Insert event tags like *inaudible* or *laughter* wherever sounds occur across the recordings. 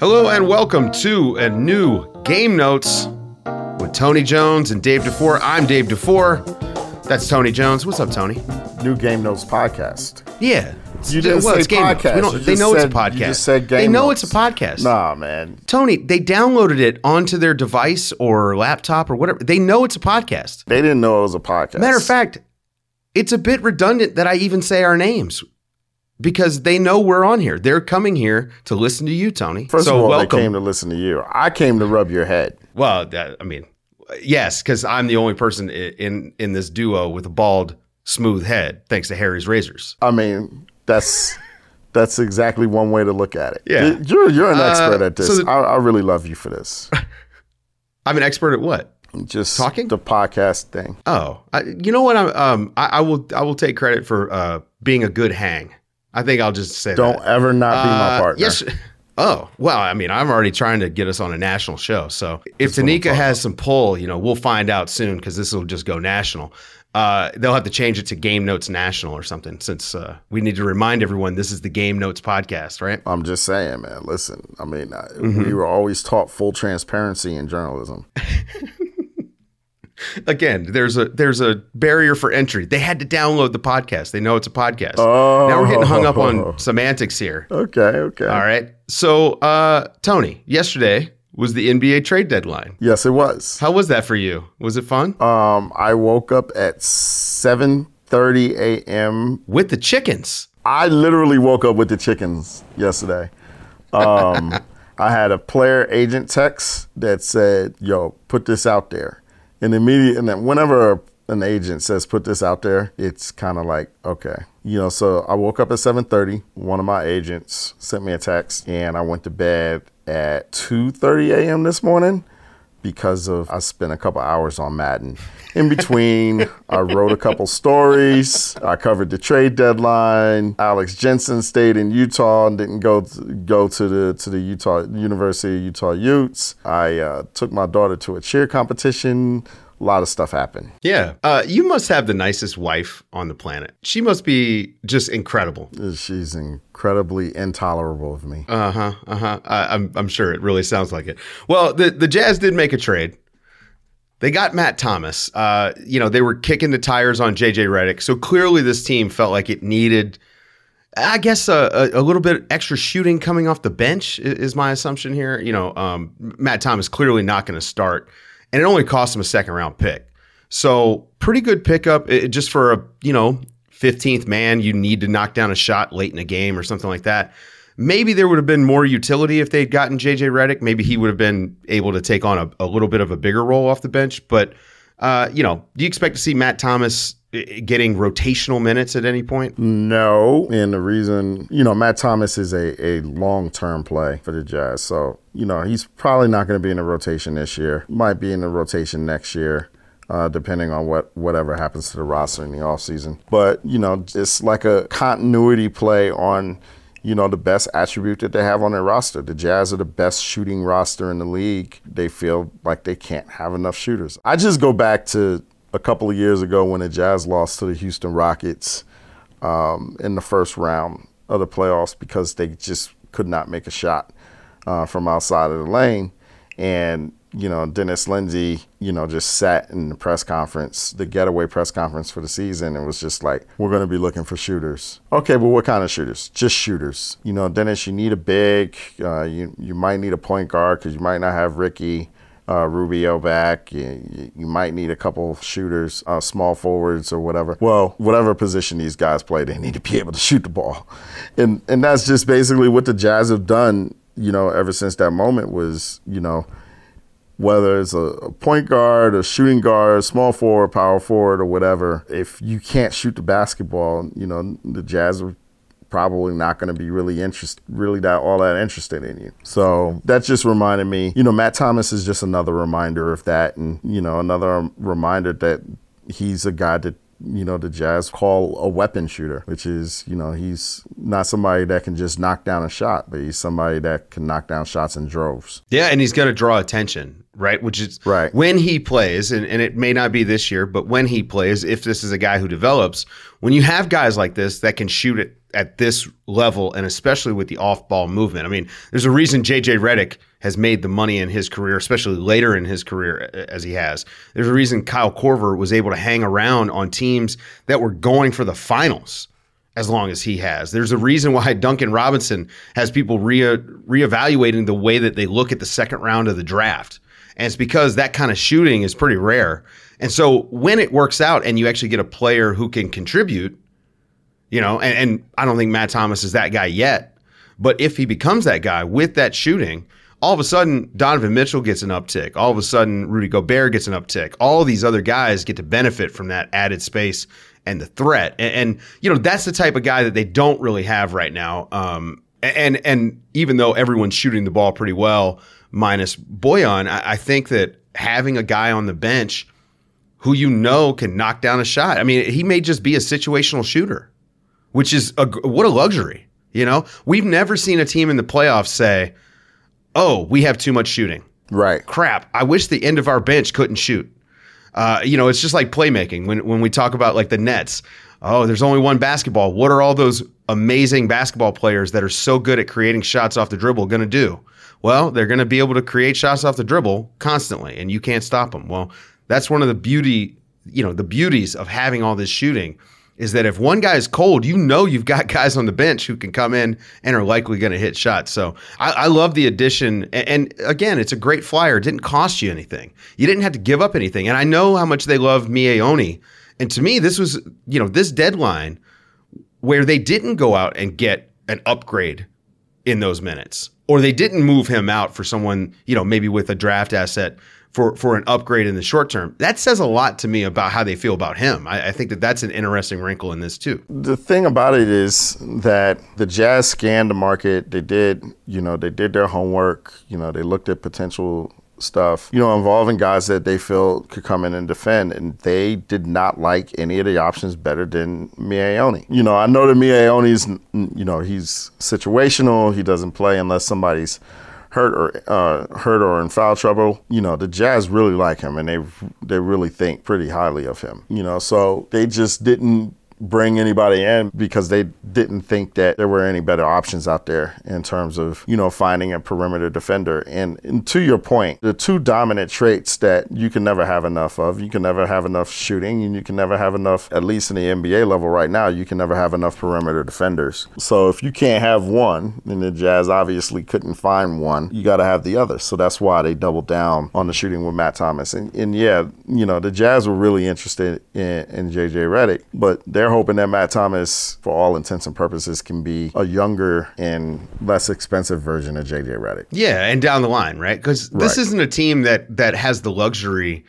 Hello and welcome to a new Game Notes with Tony Jones and Dave DeFore. I'm Dave DeFore. That's Tony Jones. What's up, Tony? New Game Notes podcast. Yeah. You didn't well, say it's Game Notes. podcast. We don't- they know said- it's a podcast. you just said they know Notes. it's a podcast. Nah, man. Tony, they downloaded it onto their device or laptop or whatever. They know it's a podcast. They didn't know it was a podcast. Matter of fact, it's a bit redundant that I even say our names because they know we're on here. They're coming here to listen to you, Tony. First so of all, welcome. they came to listen to you. I came to rub your head. well, that, I mean, yes, because I'm the only person in in this duo with a bald, smooth head, thanks to Harry's razors. I mean, that's that's exactly one way to look at it. Yeah. You- You're you're an Uh, expert at this. so the- I, I really love you for this. *laughs* I'm an expert at what? Just Talking? the podcast thing. Oh, I, you know what? I'm um, I, I will I will take credit for uh being a good hang. I think I'll just say Don't that. ever not be my Uh, partner. Yes. Oh well, I mean, I'm already trying to get us on a national show. So if Tanika has some pull, you know, we'll find out soon because this will just go national. Uh, they'll have to change it to Game Notes National or something, since uh, we need to remind everyone this is the Game Notes podcast, right? I'm just saying, man. Listen, I mean, I, Mm-hmm. we were always taught full transparency in journalism. *laughs* *laughs* Again, there's a there's a barrier for entry. They had to download the podcast. They know it's a podcast. Oh. Now we're getting hung up on semantics here. Okay, okay. All right. So, uh, Tony, yesterday was the NBA trade deadline. Yes, it was. How was that for you? Was it fun? Um, I woke up at 7:30 a.m. With the chickens. I literally woke up with the chickens yesterday. Um, *laughs* I had a player agent text that said, "Yo, put this out there." And immediately, and whenever an agent says, "Put this out there," it's kind of like, okay, you know. So I woke up at 7:30. One of my agents sent me a text, and I went to bed at 2:30 a.m. this morning because of I spent a couple hours on Madden. In between, I wrote a couple stories. I covered the trade deadline. Alex Jensen stayed in Utah and didn't go to, go to the to the Utah University of Utah Utes. I uh, took my daughter to a cheer competition. A lot of stuff happened. Yeah. Uh, you must have the nicest wife on the planet. She must be just incredible. She's incredibly intolerable of me. Uh huh. Uh huh. I'm I'm sure it really sounds like it. Well, the the Jazz did make a trade. They got Matt Thomas. Uh, you know, they were kicking the tires on JJ Redick. So clearly, this team felt like it needed, I guess, a, a, a little bit extra shooting coming off the bench. i- Is my assumption here. You know, um, Matt Thomas clearly not going to start, and it only cost him a second round pick. So pretty good pickup, it, just for a you know 15th man. You need to knock down a shot late in a game or something like that. Maybe there would have been more utility if they'd gotten JJ Redick. Maybe he would have been able to take on a, a little bit of a bigger role off the bench. But, uh, you know, do you expect to see Matt Thomas getting rotational minutes at any point? No, and the reason, you know, Matt Thomas is a, a long term play for the Jazz. So, you know, he's probably not going to be in the rotation this year. Might be in the rotation next year, uh, depending on what whatever happens to the roster in the offseason. But, you know, it's like a continuity play on you know, the best attribute that they have on their roster. The Jazz are the best shooting roster in the league. They feel like they can't have enough shooters. I just go back to a couple of years ago when the Jazz lost to the Houston Rockets um, in the first round of the playoffs because they just could not make a shot uh, from outside of the lane. And you know, Dennis Lindsey, you know, just sat in the press conference, the getaway press conference for the season, and was just like, we're going to be looking for shooters. Okay, but what kind of shooters? Just shooters. You know, Dennis, you need a big, uh, you, you might need a point guard because you might not have Ricky. Uh, Rubio back. You, you, might need a couple shooters, uh, small forwards or whatever. Well, whatever position these guys play, they need to be able to shoot the ball, and and that's just basically what the Jazz have done. You know, ever since that moment was you know whether it's a, point guard, a shooting guard, small forward, power forward, or whatever, if you can't shoot the basketball, you know, the Jazz are probably not going to be really interest, really that all that interested in you. So that just reminded me, you know, Matt Thomas is just another reminder of that, and you know, another reminder that he's a guy that you know, the Jazz call a weapon shooter, which is, you know, he's not somebody that can just knock down a shot, but he's somebody that can knock down shots in droves. Yeah, and he's going to draw attention right? Which is right. when he plays, and, and it may not be this year, but when he plays, if this is a guy who develops, when you have guys like this that can shoot it at this level, and especially with the off ball movement, I mean, there's a reason JJ Redick has made the money in his career, especially later in his career as he has. There's a reason Kyle Korver was able to hang around on teams that were going for the finals as long as he has. There's a reason why *laughs* Duncan Robinson has people re- reevaluating the way that they look at the second round of the draft and it's because that kind of shooting is pretty rare. And so when it works out and you actually get a player who can contribute, you know, and, and I don't think Matt Thomas is that guy yet, but if he becomes that guy with that shooting, all of a sudden Donovan Mitchell gets an uptick. All of a sudden Rudy Gobert gets an uptick. All these other guys get to benefit from that added space and the threat. And, and you know that's the type of guy that they don't really have right now. Um, and and even though everyone's shooting the ball pretty well, minus Bojan, I, I think that having a guy on the bench who you know can knock down a shot. I mean, he may just be a situational shooter, which is a, what a luxury. You know, we've never seen a team in the playoffs say, "Oh, we have too much shooting." Right. Crap. I wish the end of our bench couldn't shoot. Uh, you know, it's just like playmaking. When when we talk about like the Nets, oh, there's only one basketball. What are all those amazing basketball players that are so good at creating shots off the dribble going to do? Well, they're going to be able to create shots off the dribble constantly, and you can't stop them. Well, that's one of the beauty, you know, the beauties of having all this shooting is that if one guy is cold, you know you've got *laughs* guys on the bench who can come in and are likely going to hit shots. So I, I love the addition. And, and, again, it's a great flyer. It didn't cost you anything. You didn't have to give up anything. And I know how much they love Miye Oni. And to me, this was, you know, this deadline where they didn't go out and get an upgrade in those minutes or they didn't move him out for someone, you know, maybe with a draft asset for for an upgrade in the short term. That says a lot to me about how they feel about him. I, I, think that that's an interesting wrinkle in this too. The thing about it is that the Jazz scanned the market. They did, you know, they did their homework. You know, they looked at potential stuff, you know, involving guys that they feel could come in and defend. And they did not like any of the options better than Miye Oni. You know, I know that Miye Oni's, you know, he's situational. He doesn't play unless somebody's hurt or uh, hurt or in foul trouble. You know, the Jazz really like him and they they really think pretty highly of him. You know, so they just didn't bring anybody in because they didn't think that there were any better options out there in terms of, you know, finding a perimeter defender. And, and, to your point, the two dominant traits that you can never have enough of, you can never have enough shooting and you can never have enough, at least in the NBA level right now, you can never have enough perimeter defenders. So if you can't have one, and the Jazz obviously couldn't find one, you got to have the other. So that's why they doubled down on the shooting with Matt Thomas. And, and yeah, you know, the Jazz were really interested in, in JJ Redick, but they're hoping that Matt Thomas, for all intents and purposes, can be a younger and less expensive version of JJ Redick. Yeah, and down the line, right? Because this right. isn't a team that that has the luxury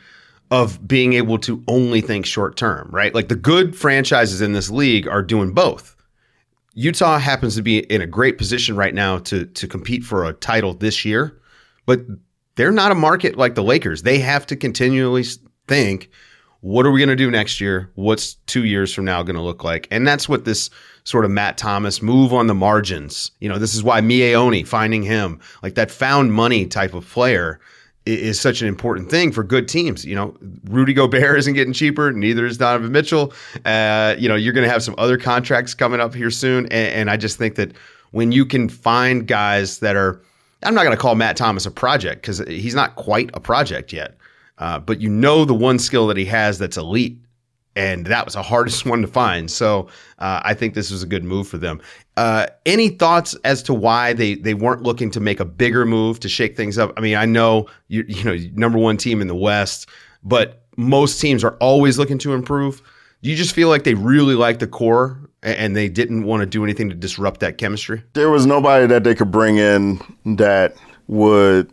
of being able to only think short term, right? Like the good franchises in this league are doing both. Utah happens to be in a great position right now to to compete for a title this year, but they're not a market like the Lakers. They have to continually think what are we going to do next year? What's two years from now going to look like? And that's what this sort of Matt Thomas move on the margins. You know, this is why Miye Oni finding him like that found money type of player is such an important thing for good teams. You know, Rudy Gobert *laughs* isn't getting cheaper, neither is Donovan Mitchell. Uh, you know, you're going to have some other contracts coming up here soon, and, and I just think that when you can find guys that are, I'm not going to call Matt Thomas a project because he's not quite a project yet, uh, but you know the one skill that he has that's elite and that was the *laughs* hardest one to find. So uh, I think this was a good move for them. Uh, any thoughts as to why they they weren't looking to make a bigger move to shake things up? I mean, I know you you know number one team in the West, but most teams are always looking to improve. Do you just feel like they really like the core and they didn't want to do anything to disrupt that chemistry? There was nobody that they could bring in that would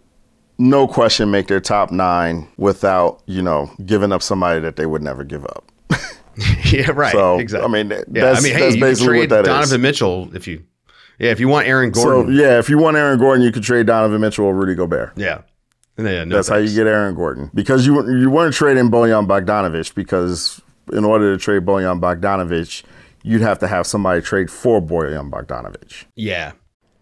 no question make their top nine without you know giving up somebody that they would never give up. *laughs* yeah, right. So exactly. I mean, yeah, that's, I mean, hey, that's basically trade what that is. Donovan Mitchell if you, yeah, if you want Aaron So Gordon, yeah, if you want Aaron Gordon, you could trade Donovan Mitchell or Rudy Gobert. yeah, yeah, no That's how you get Aaron Gordon because you you weren't trading Bojan Bogdanovich because in order to trade Bojan Bogdanovich, you'd have to have somebody trade for Bojan Bogdanovich. Yeah,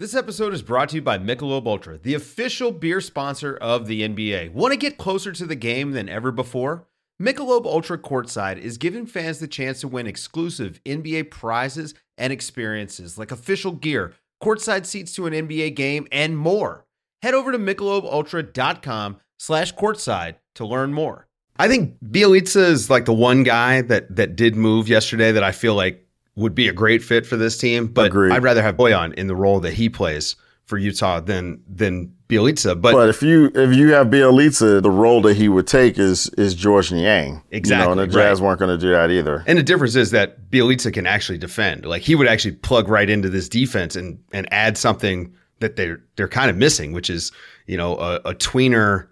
This episode is brought to you by Michelob Ultra, the official beer sponsor of the NBA. Want to get closer to the game than ever before? Michelob Ultra Courtside is giving fans the chance to win exclusive NBA prizes and experiences like official gear, courtside seats to an NBA game, and more. Head over to michelobultra.com slash courtside to learn more. I think Bjelica is like the one guy that that did move yesterday that I feel like would be a great fit for this team. But Agreed. I'd rather have Bojan in the role that he plays for Utah than than Bjelica. But, But if you if you have Bjelica, the role that he would take is is George Niang. You know, Exactly, and the Jazz right. weren't going to do that either. and the difference is that Bjelica can actually defend. Like he would actually plug right into this defense and and add something that they're they're kind of missing, which is you know a, a tweener,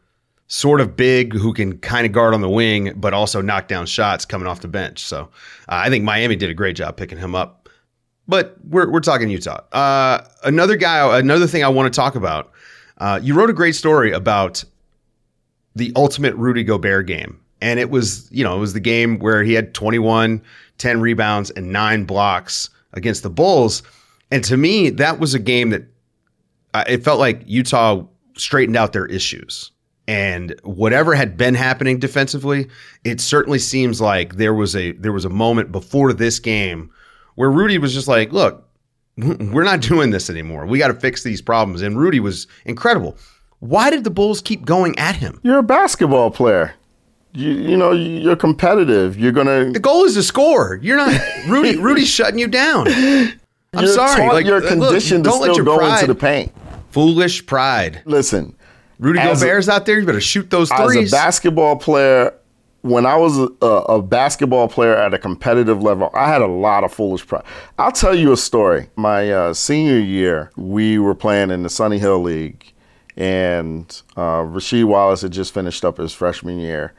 sort of big who can kind of guard on the wing, but also knock down shots coming off the bench. So uh, I think Miami did a great job picking him up. But we're we're talking Utah. Uh, another guy, another thing I want to talk about. Uh, you wrote a great story about the ultimate Rudy Gobert game. And it was, you know, it was the game where he had 21, 10 rebounds, and nine blocks against the Bulls. And to me, that was a game that uh, it felt like Utah straightened out their issues. And whatever had been happening defensively, it certainly seems like there was a there was a moment before this game where Rudy was just like, "Look, *laughs* we're not doing this anymore. We got to fix these problems." And Rudy was incredible. Why did the Bulls keep going at him? You're a basketball player. You you know you're competitive. You're gonna. The goal is to score. You're not Rudy. *laughs* Rudy's shutting you down. I'm you're sorry. taught Like, you're look, conditioned to don't let still go pride, into the paint. foolish pride. Listen, Rudy As a- out there. You better shoot those threes. as a basketball player, when I was a, a basketball player at a competitive level, I had a lot of foolish pride. I'll tell you a story. My uh, senior year, we were playing in the Sonny Hill League, and uh, Rasheed Wallace had just finished up his freshman year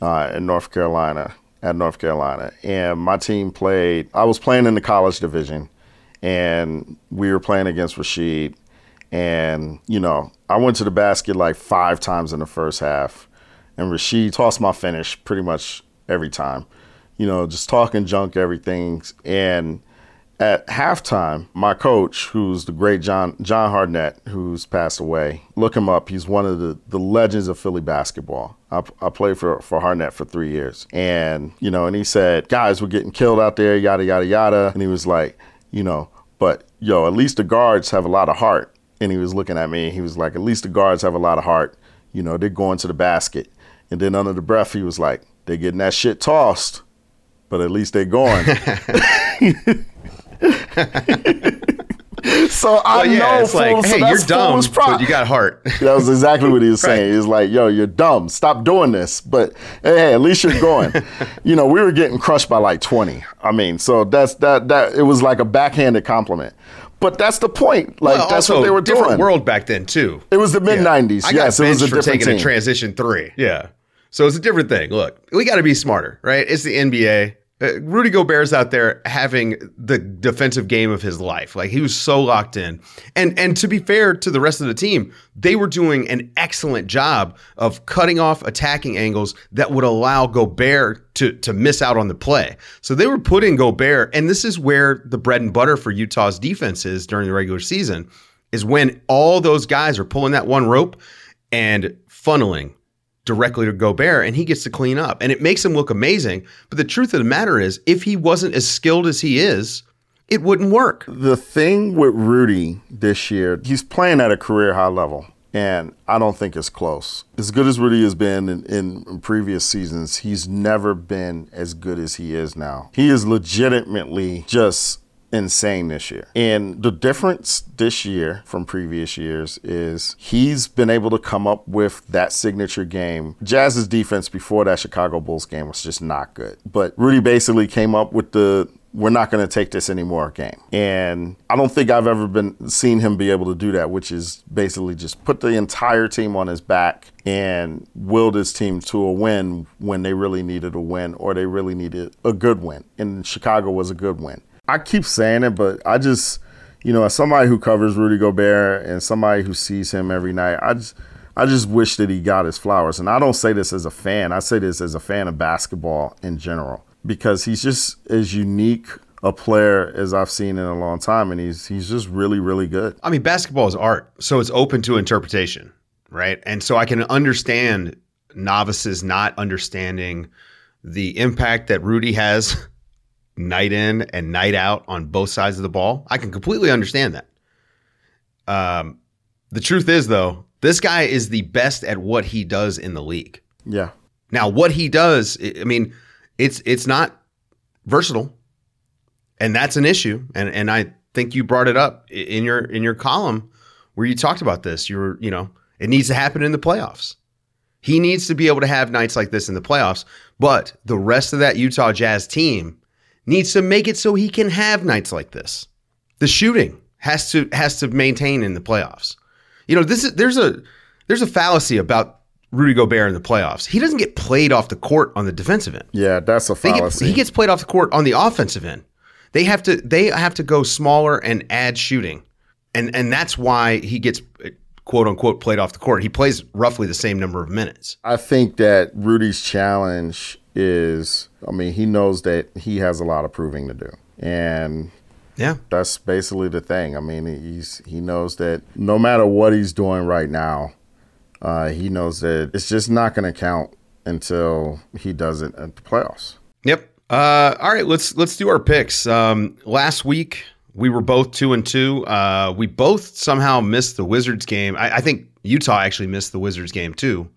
uh, in North Carolina, at North Carolina. And my team played, I was playing in the college division, and we were playing against Rasheed. And, you know, I went to the basket like five times in the first half. And Rasheed tossed my finish pretty much every time. You know, just talking junk, everything. And at halftime, my coach, who's the great John John Harnett, who's passed away, look him up. He's one of the, the legends of Philly basketball. I, I played for, for Harnett for three years. And, you know, and he said, guys were getting killed out there, yada, yada, yada. And he was like, you know, but yo, at least the guards have a lot of heart. And he was looking at me. He was like, at least the guards have a lot of heart. You know, they're going to the basket. And then under the breath, he was like, they're getting that shit tossed, but at least they're going. *laughs* *laughs* So I Well, yeah, know, it's like, so hey, you're dumb, pride. but you got heart. *laughs* That was exactly what he was saying. He's like, "Yo, you're dumb. Stop doing this." But hey, at least you're going. you know, we were getting crushed by like 20. I mean, so that's that that it was like a backhanded compliment. But that's the point. Like Well, that's what they were a different doing. world back then too. It was the mid '90s. I Yes, got it was a different taking team. a transition three. Yeah. So it's a different thing. Look, we got to be smarter, right? It's the NBA. Uh, Rudy Gobert's out there having the defensive game of his life. Like he was so locked in. And and to be fair to the rest of the team, they were doing an excellent job of cutting off attacking angles that would allow Gobert to to miss out on the play. So they were putting Gobert, and this is where the bread and butter for Utah's defense is during the regular season, is when all those guys are pulling that one rope and funneling directly to Gobert and he gets to clean up. And it makes him look amazing. But the truth of the matter is, if he wasn't as skilled as he is, it wouldn't work. The thing with Rudy this year, he's playing at a career high level. And I don't think it's close. As good as Rudy has been in, in, in previous seasons, he's never been as good as he is now. He is legitimately just insane this year. And the difference this year from previous years is he's been able to come up with that signature game. Jazz's defense before that Chicago Bulls game was just not good. But Rudy basically came up with the we're not going to take this anymore game. And I don't think I've ever been seen him be able to do that, which is basically just put the entire team on his back and willed his team to a win when they really needed a win or they really needed a good win. And Chicago was a good win. I keep saying it, but I just, you know, as somebody who covers Rudy Gobert and somebody who sees him every night, I just I just wish that he got his flowers. And I don't say this as a fan. I say this as a fan of basketball in general because he's just as unique a player as I've seen in a long time and he's he's just really really good. I mean, basketball is art, so it's open to interpretation, right? And so I can understand novices not understanding the impact that Rudy has night in and night out on both sides of the ball. I can completely understand that. Um, the truth is, though, this guy is the best at what he does in the league. Yeah. Now, what he does, I mean, it's it's not versatile, and that's an issue. And and I think you brought it up in your in your column where you talked about this. You were, you know, it needs to happen in the playoffs. He needs to be able to have nights like this in the playoffs, but the rest of that Utah Jazz team needs to make it so he can have nights like this. The shooting has to has to maintain in the playoffs. You know, this is there's a there's a fallacy about Rudy Gobert in the playoffs. He doesn't get played off the court on the defensive end. Yeah, that's a They get- fallacy. he gets played off the court on the offensive end. They have to they have to go smaller and add shooting, and and that's why he gets quote unquote played off the court. He plays roughly the same number of minutes. I think that Rudy's challenge is I mean, he knows that he has a lot of proving to do. And Yeah, that's basically the thing. I mean, he's he knows that no matter what he's doing right now, uh, he knows that it's just not going to count until he does it at the playoffs. Yep. Uh, all right, let's let's do our picks. Um, last week we were both two and two. Uh, we both somehow missed the Wizards game. I, I think Utah actually missed the Wizards game too,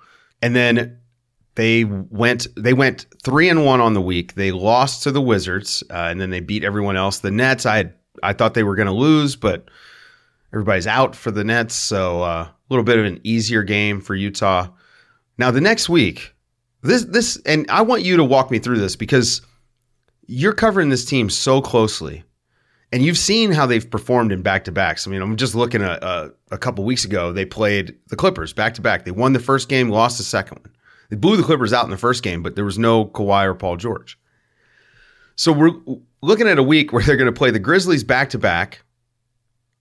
and then they went they went three and one on the week. They lost to the Wizards, uh, and then they beat everyone else. The Nets, I had, I thought they were going to lose, but everybody's out for the Nets, so uh, a little bit of an easier game for Utah. Now the next week, this this and I want you to walk me through this because you're covering this team so closely, and you've seen how they've performed in back to backs. I mean, I'm just looking at uh, a couple weeks ago. They played the Clippers back to back. They won the first game, lost the second one. They blew the Clippers out in the first game, but there was no Kawhi or Paul George. So we're looking at a week where they're going to play the Grizzlies back to back,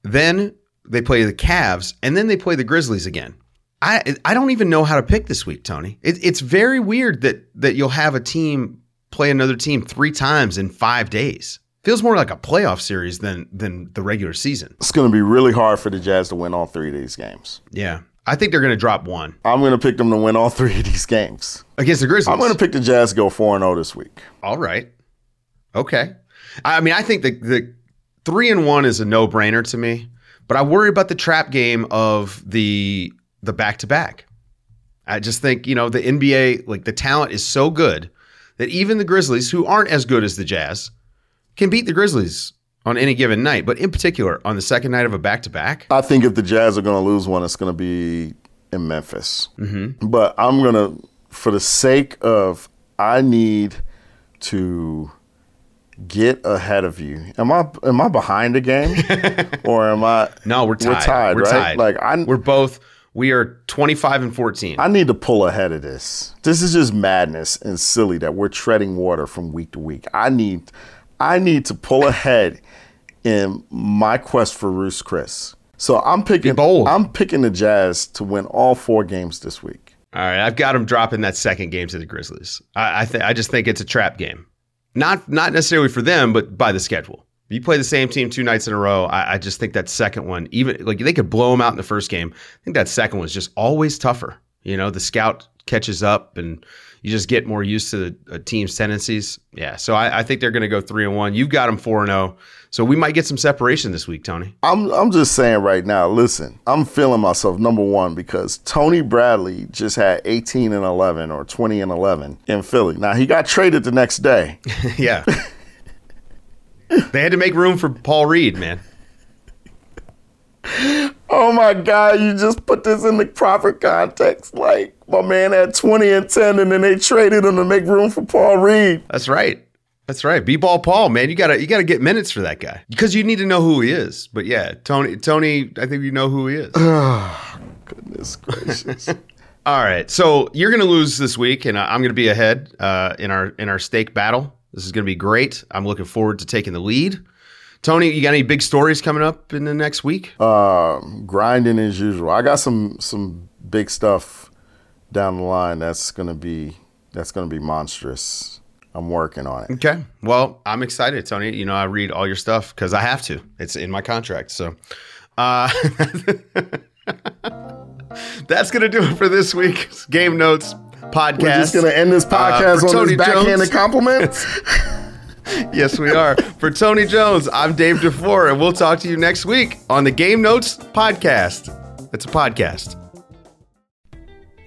then they play the Cavs, and then they play the Grizzlies again. I I don't even know how to pick this week, Tony. It, it's very weird that that you'll have a team play another team three times in five days. Feels more like a playoff series than than the regular season. It's going to be really hard for the Jazz to win all three of these games. Yeah, I think they're going to drop one I'm going to pick them to win all three of these games. against the Grizzlies. I'm going to pick the Jazz to go 4 and 0 this week. All right. Okay. I mean, I think the the three and one is a no brainer to me, but I worry about the trap game of the the back to back. I just think you know the NBA like the talent is so good that even the Grizzlies, who aren't as good as the Jazz, can beat the Grizzlies on any given night, but in particular on the second night of a back to back. I think if the Jazz are going to lose one, it's going to be in Memphis. Mm-hmm. But I'm going to, for the sake of, I need to get ahead of you. Am I am I behind the game, *laughs* or am I? No, we're tied. We're tied. We're right? tied. Like I, we're both. We are 25 and 14. I need to pull ahead of this. This is just madness and silly that we're treading water from week to week. I need, I need to pull ahead in my quest for Ruth's Chris. So I'm picking. bold. I'm picking the Jazz to win all four games this week. All right, I've got them dropping that second game to the Grizzlies. I I, th- I just think it's a trap game, not not necessarily for them, but by the schedule. If you play the same team two nights in a row, I, I just think that second one, even like they could blow them out in the first game. I think that second one is just always tougher. You know, the scout catches up, and you just get more used to the team's tendencies. Yeah, so I, I think they're going to go three and one. You've got them four and zero, so we might get some separation this week, Tony. I'm I'm just saying right now. Listen, I'm feeling myself number one because Tony Bradley just had 18 and 11 or 20 and 11 in Philly. Now he got traded the next day. *laughs* *laughs* yeah. they had to make room for Paul Reed, man. Oh my God, you just put this in the proper context. Like, my man had 20 and 10, and then they traded him to make room for Paul Reed. That's right. That's right. B ball Paul, man. You gotta you gotta get minutes for that guy. Because you need to know who he is. But yeah, Tony Tony, I think you know who he is. Oh, *sighs* goodness gracious. *laughs* All right. So you're gonna lose this week, and I'm gonna be ahead uh, in our in our stake battle. This is gonna be great. I'm looking forward to taking the lead. Tony, you got any big stories coming up in the next week? um, grinding as usual. I got some some big stuff down the line that's gonna be that's gonna be monstrous. I'm working on it. Okay. Well, I'm excited, Tony. You know, I read all your stuff because I have to. It's in my contract. So, uh, *laughs* that's gonna do it for this week's game notes podcast. We're just gonna end this podcast Uh, on Tony this backhanded Jones. compliment. *laughs* yes, we are. For Tony Jones, I'm Dave DeFore, and we'll talk to you next week on the Game Notes podcast. It's a podcast.